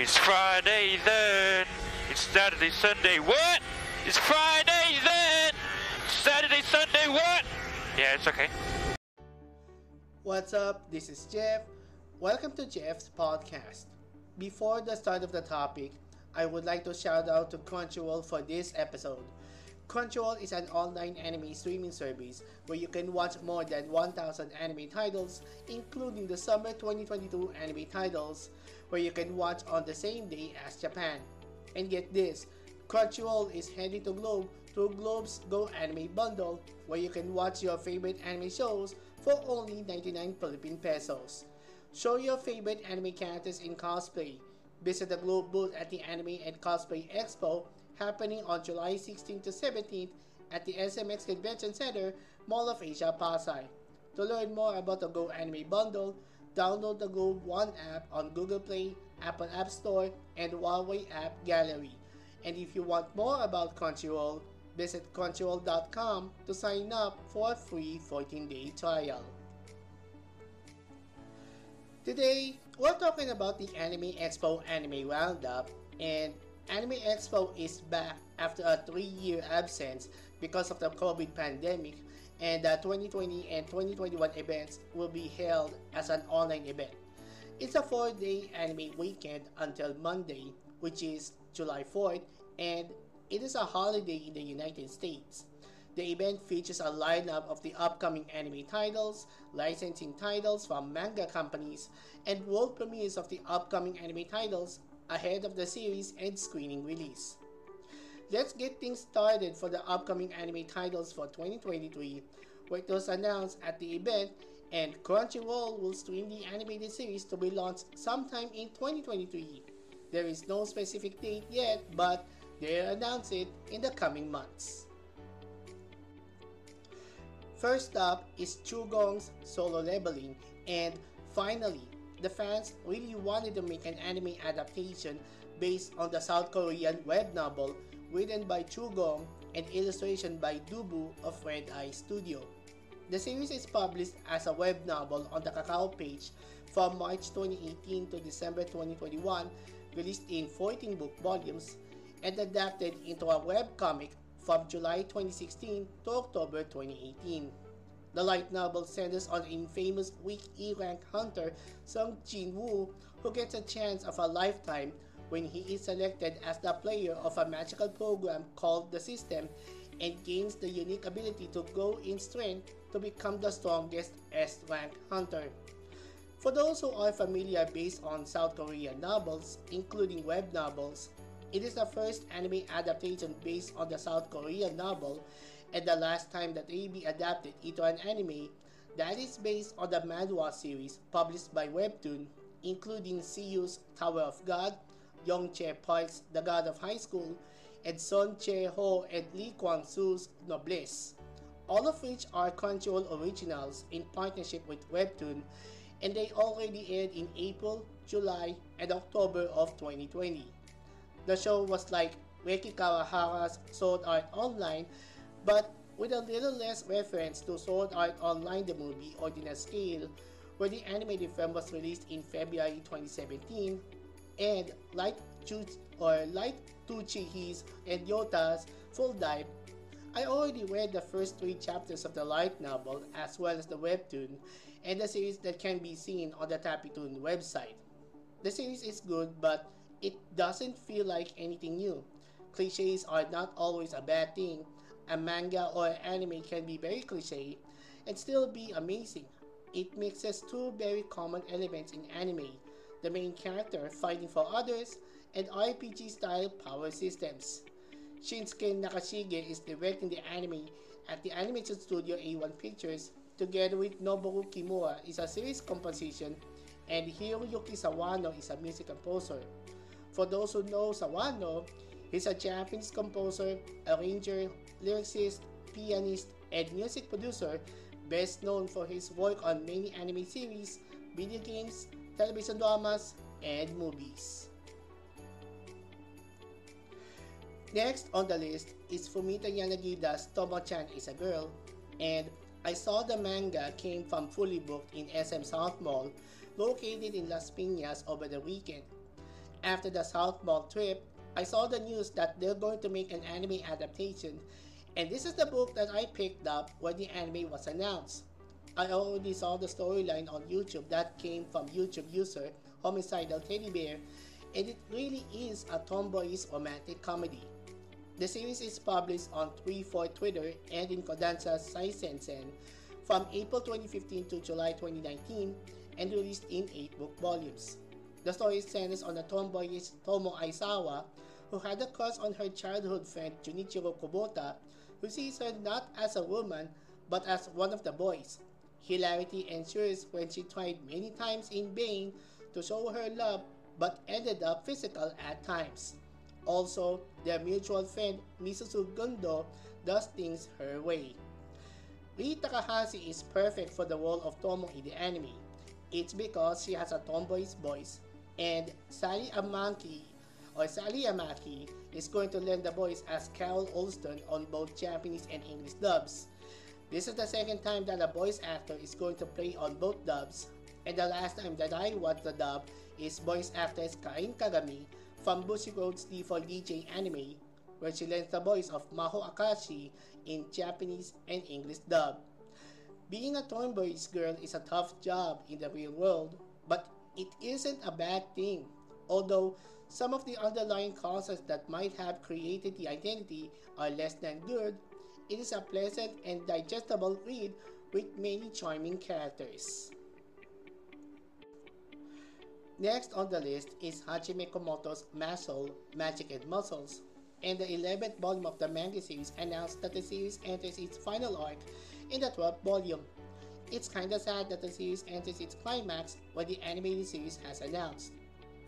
It's Friday then. It's Saturday, Sunday. What? It's Friday then. Saturday, Sunday. What? Yeah, it's okay. What's up? This is Jeff. Welcome to Jeff's podcast. Before the start of the topic, I would like to shout out to Crunchyroll for this episode. Crunchyroll is an online anime streaming service where you can watch more than 1,000 anime titles, including the summer 2022 anime titles, where you can watch on the same day as Japan. And get this, Crunchyroll is heading to Globe through Globe's Go Anime Bundle, where you can watch your favorite anime shows for only 99 Philippine pesos. Show your favorite anime characters in cosplay. Visit the Globe booth at the Anime and Cosplay Expo happening on July 16 to 17 at the SMX Convention Center, Mall of Asia, Pasay. To learn more about the Go Anime Bundle, download the Go One app on Google Play, Apple App Store, and Huawei App Gallery. And if you want more about Crunchyroll, visit crunchyroll.com to sign up for a free 14-day trial. Today, we're talking about the Anime Expo Anime Roundup, and Anime Expo is back after a three-year absence because of the COVID pandemic, and the 2020 and 2021 events will be held as an online event. It's a four-day anime weekend until Monday, which is July 4th, and it is a holiday in the United States. The event features a lineup of the upcoming anime titles, licensing titles from manga companies, and world premieres of the upcoming anime titles ahead of the series and screening release. Let's get things started for the upcoming anime titles for 2023, where it was announced at the event, and Crunchyroll will stream the animated series to be launched sometime in 2023. There is no specific date yet, but they'll announce it in the coming months. First up is Chugong's solo leveling, and finally, the fans really wanted to make an anime adaptation based on the South Korean web novel written by Chugong and illustration by Dubu of Red Eye Studio. The series is published as a web novel on the Kakao page from March 2018 to December 2021, released in 14 book volumes, and adapted into a web comic from July 2016 to October 2018. The light novel centers on infamous weak E-rank hunter Sung Jin Woo who gets a chance of a lifetime when he is selected as the player of a magical program called the System and gains the unique ability to grow in strength to become the strongest S-rank hunter. For those who are familiar based on South Korean novels, including web novels, it is the first anime adaptation based on the South Korean novel and the last time that AB adapted into an anime that is based on the manhwa series published by Webtoon, including SIU's Tower of God, Youngchae Park's The God of High School, and Son Che-ho and Lee Kwang-soo's Noblesse, all of which are Crunchyroll originals in partnership with Webtoon, and they already aired in April, July, and October of 2020. The show was like Reki Kawahara's Sword Art Online but with a little less reference to Sword Art Online the movie Ordinal Scale, where the animated film was released in February 2017, and like or like Tuchihi's and Yota's Full Dive, I already read the first three chapters of the light novel as well as the webtoon and the series that can be seen on the Tappytoon website. The series is good, but it doesn't feel like anything new. Cliches are not always a bad thing, a manga or anime can be very cliche and still be amazing. It mixes two very common elements in anime the main character fighting for others and RPG style power systems. Shinsuke Nakashige is directing the anime at the animation studio A1 Pictures together with Noboru Kimura is a series composition and Hiroyuki Sawano is a music composer. For those who know Sawano, he's a Japanese composer, arranger, lyricist, pianist, and music producer, best known for his work on many anime series, video games, television dramas, and movies. Next on the list is Fumita Yanagida's Tomo-chan is a Girl, and I saw the manga came from fully booked in SM South Mall, located in Las Piñas over the weekend. After the South Mall trip, I saw the news that they're going to make an anime adaptation, and this is the book that I picked up when the anime was announced. I already saw the storyline on YouTube that came from YouTube user Homicidal Teddy Bear, and it really is a tomboyish romantic comedy. The series is published on 3-4 Twitter and in Kodansha Seisensen from April 2015 to July 2019 and released in 8 book volumes. The story centers on a tomboyish Tomo Aizawa who had a crush on her childhood friend Junichiro Kubota who sees her not as a woman but as one of the boys. Hilarity ensues when she tried many times in vain to show her love but ended up physical at times. Also, their mutual friend Misuzu Gundo does things her way. Rie Takahashi is perfect for the role of Tomo in the anime. It's because she has a tomboy's voice, and Sally Amaki or Sally Amaki is going to lend the voice as Carol Olston on both Japanese and English dubs. This is the second time that a voice actor is going to play on both dubs, and the last time that I watched the dub is voice actress Karin Kagami from Bushiroad's D4DJ anime, where she lends the voice of Maho Akashi in Japanese and English dub. Being a tomboyish girl is a tough job in the real world, but it isn't a bad thing. Although some of the underlying causes that might have created the identity are less than good, it is a pleasant and digestible read with many charming characters. Next on the list is Hajime Komoto's Mashle, Magic and Muscles, and the 11th volume of the manga series announced that the series enters its final arc in the 12th volume. It's kinda sad that the series enters its climax when the animated series has announced.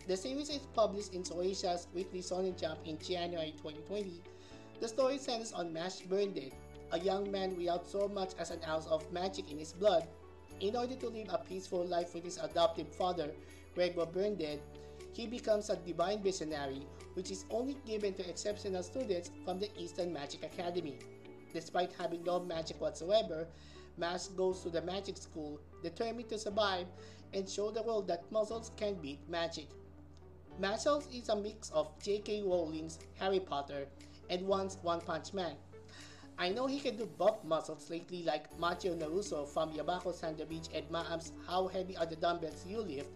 The series is published in Shueisha's Weekly Shonen Jump in January 2020. The story centers on Mash Burnden, a young man without so much as an ounce of magic in his blood. In order to live a peaceful life with his adoptive father, Gregor Burnden, he becomes a divine visionary, which is only given to exceptional students from the Easton Magic Academy. Despite having no magic whatsoever, Mash goes to the magic school, determined to survive and show the world that muscles can beat magic. Muscles is a mix of J.K. Rowling's Harry Potter and One's One Punch Man. I know he can do buff muscles lately like Machio Naruso from Yabako the Beach and Maam's How Heavy Are the Dumbbells You Lift,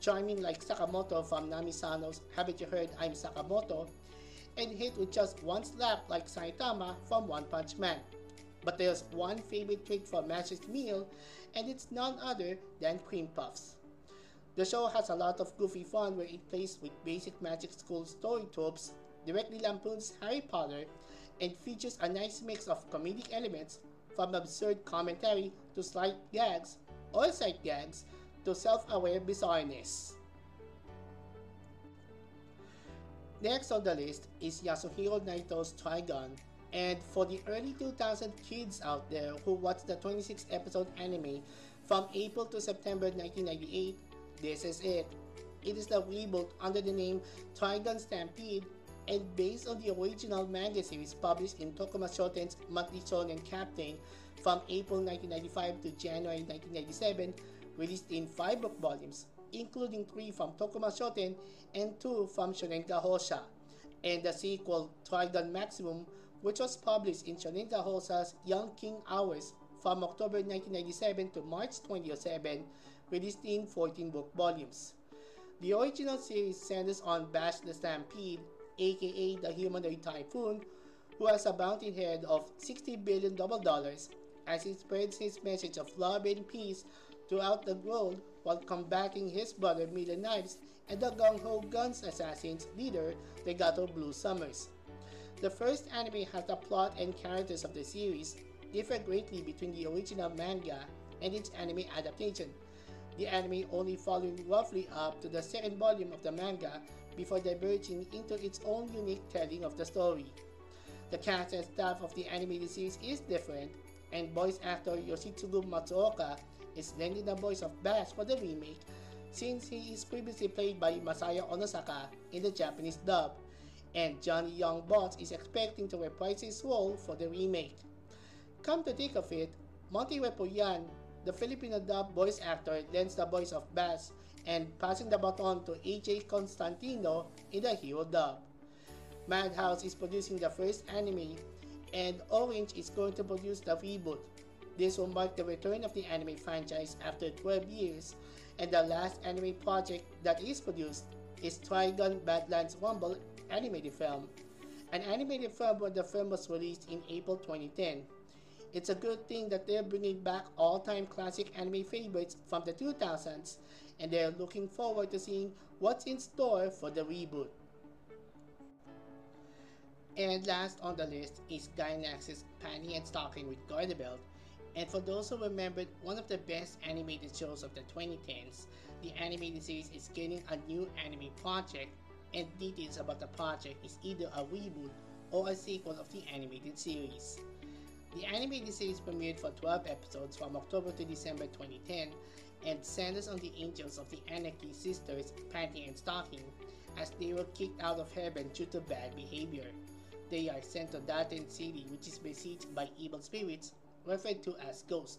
charming like Sakamoto from Nami-sano's Haven't You Heard I'm Sakamoto, and hit with just one slap like Saitama from One Punch Man. But there's one favorite trick for Mash's meal, and it's none other than cream puffs. The show has a lot of goofy fun where it plays with basic magic school story tropes, directly lampoons Harry Potter, and features a nice mix of comedic elements from absurd commentary to slight gags or sight gags to self-aware bizarreness. Next on the list is Yasuhiro Nightow's Trigun, and for the early 2000 kids out there who watched the 26 episode anime from April to September 1998, this is it. It is the reboot under the name Trigun Stampede and based on the original manga series published in Tokuma Shoten's Monthly Shonen Captain from April 1995 to January 1997, released in 5 book volumes, including 3 from Tokuma Shoten and 2 from Shonen Gahosha, and the sequel Trigun Maximum, which was published in Shonen Gahosha's Young King OURs from October 1997 to March 2007, released in 14 book volumes. The original series centers on Vash the Stampede, aka the humanoid typhoon, who has a bounty head of 60 billion double dollars as he spreads his message of love and peace throughout the world while combating his brother Million Knives and the Gung Ho Guns Assassins leader Legato Blue Summers. The first anime has the plot and characters of the series differ greatly between the original manga and its anime adaptation. The anime only following roughly up to the second volume of the manga before diverging into its own unique telling of the story. The cast and staff of the animated series is different, and voice actor Yoshitsugu Matsuoka is lending the voice of Vash for the remake since he is previously played by Masaya Onosaka in the Japanese dub, and Johnny Yong Bosch is expecting to reprise his role for the remake. Come to think of it, Monty Repoyan, the Filipino dub voice actor, lends the voice of Bass and passing the baton to AJ Constantino in the hero dub. Madhouse is producing the first anime, and Orange is going to produce the reboot. This will mark the return of the anime franchise after 12 years, and the last anime project that is produced is Trigun Badlands Rumble animated film, an animated film where the film was released in April 2010. It's a good thing that they're bringing back all-time classic anime favorites from the 2000s, and they're looking forward to seeing what's in store for the reboot. And last on the list is Gainax's Panty and Stocking with Garterbelt. And for those who remembered one of the best animated shows of the 2010s, the animated series is getting a new anime project, and details about the project is either a reboot or a sequel of the animated series. The animated series premiered for 12 episodes from October to December 2010 and centers on the angels of the Anarchy sisters, Panty and Stocking, as they were kicked out of heaven due to bad behavior. They are sent to Daten City, which is besieged by evil spirits, referred to as ghosts.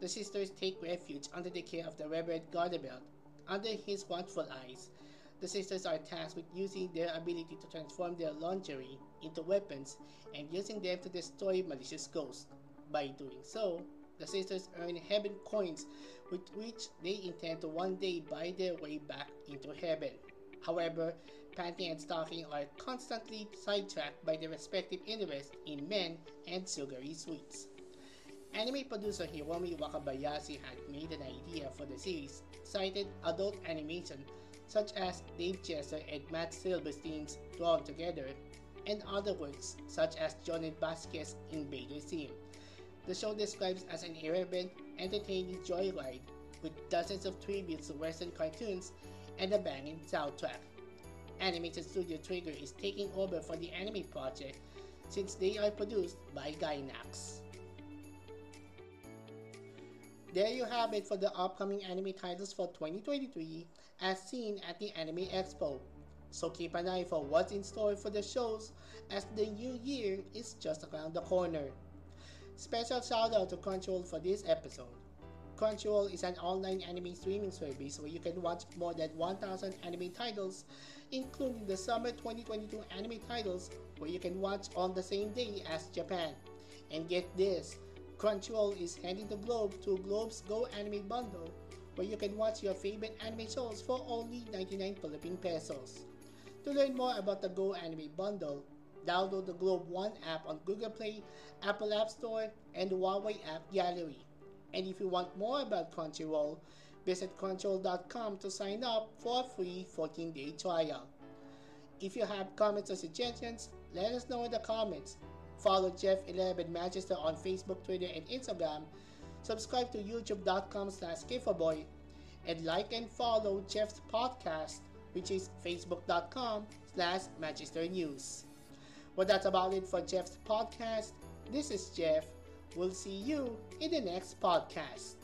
The sisters take refuge under the care of the Reverend Garterbelt. Under his watchful eyes, the sisters are tasked with using their ability to transform their lingerie into weapons and using them to destroy malicious ghosts. By doing so, the sisters earn heaven coins with which they intend to one day buy their way back into heaven. However, Panty and Stocking are constantly sidetracked by their respective interests in men and sugary sweets. Anime producer Hiromi Wakabayashi had made an idea for the series, cited adult animation such as Dave Jeser and Matt Silverstein's Drawn Together, and other works such as Jhonen Vasquez Invader Zim. The show describes as an irreverent, entertaining joyride with dozens of tributes to Western cartoons and a banging soundtrack. Animation Studio Trigger is taking over for the anime project since they are produced by Gainax. There you have it for the upcoming anime titles for 2023 as seen at the Anime Expo. So keep an eye for what's in store for the shows as the new year is just around the corner. Special shout out to Crunchyroll for this episode. Crunchyroll is an online anime streaming service where you can watch more than 1,000 anime titles, including the summer 2022 anime titles where you can watch on the same day as Japan. And get this, Crunchyroll is handing the globe to Globe's Go Anime Bundle, where you can watch your favorite anime shows for only 99 Philippine pesos. To learn more about the Go Anime Bundle, download the Globe One app on Google Play, Apple App Store, and the Huawei App Gallery. And if you want more about Crunchyroll, visit crunchyroll.com to sign up for a free 14-day trial. If you have comments or suggestions, let us know in the comments. Follow Jeff11 Manchester on Facebook, Twitter, and Instagram. Subscribe to youtube.com slash gifaboy. And like and follow Jeff's podcast, which is facebook.com slash Manchester News. Well, that's about it for Jeff's podcast. This is Jeff. We'll see you in the next podcast.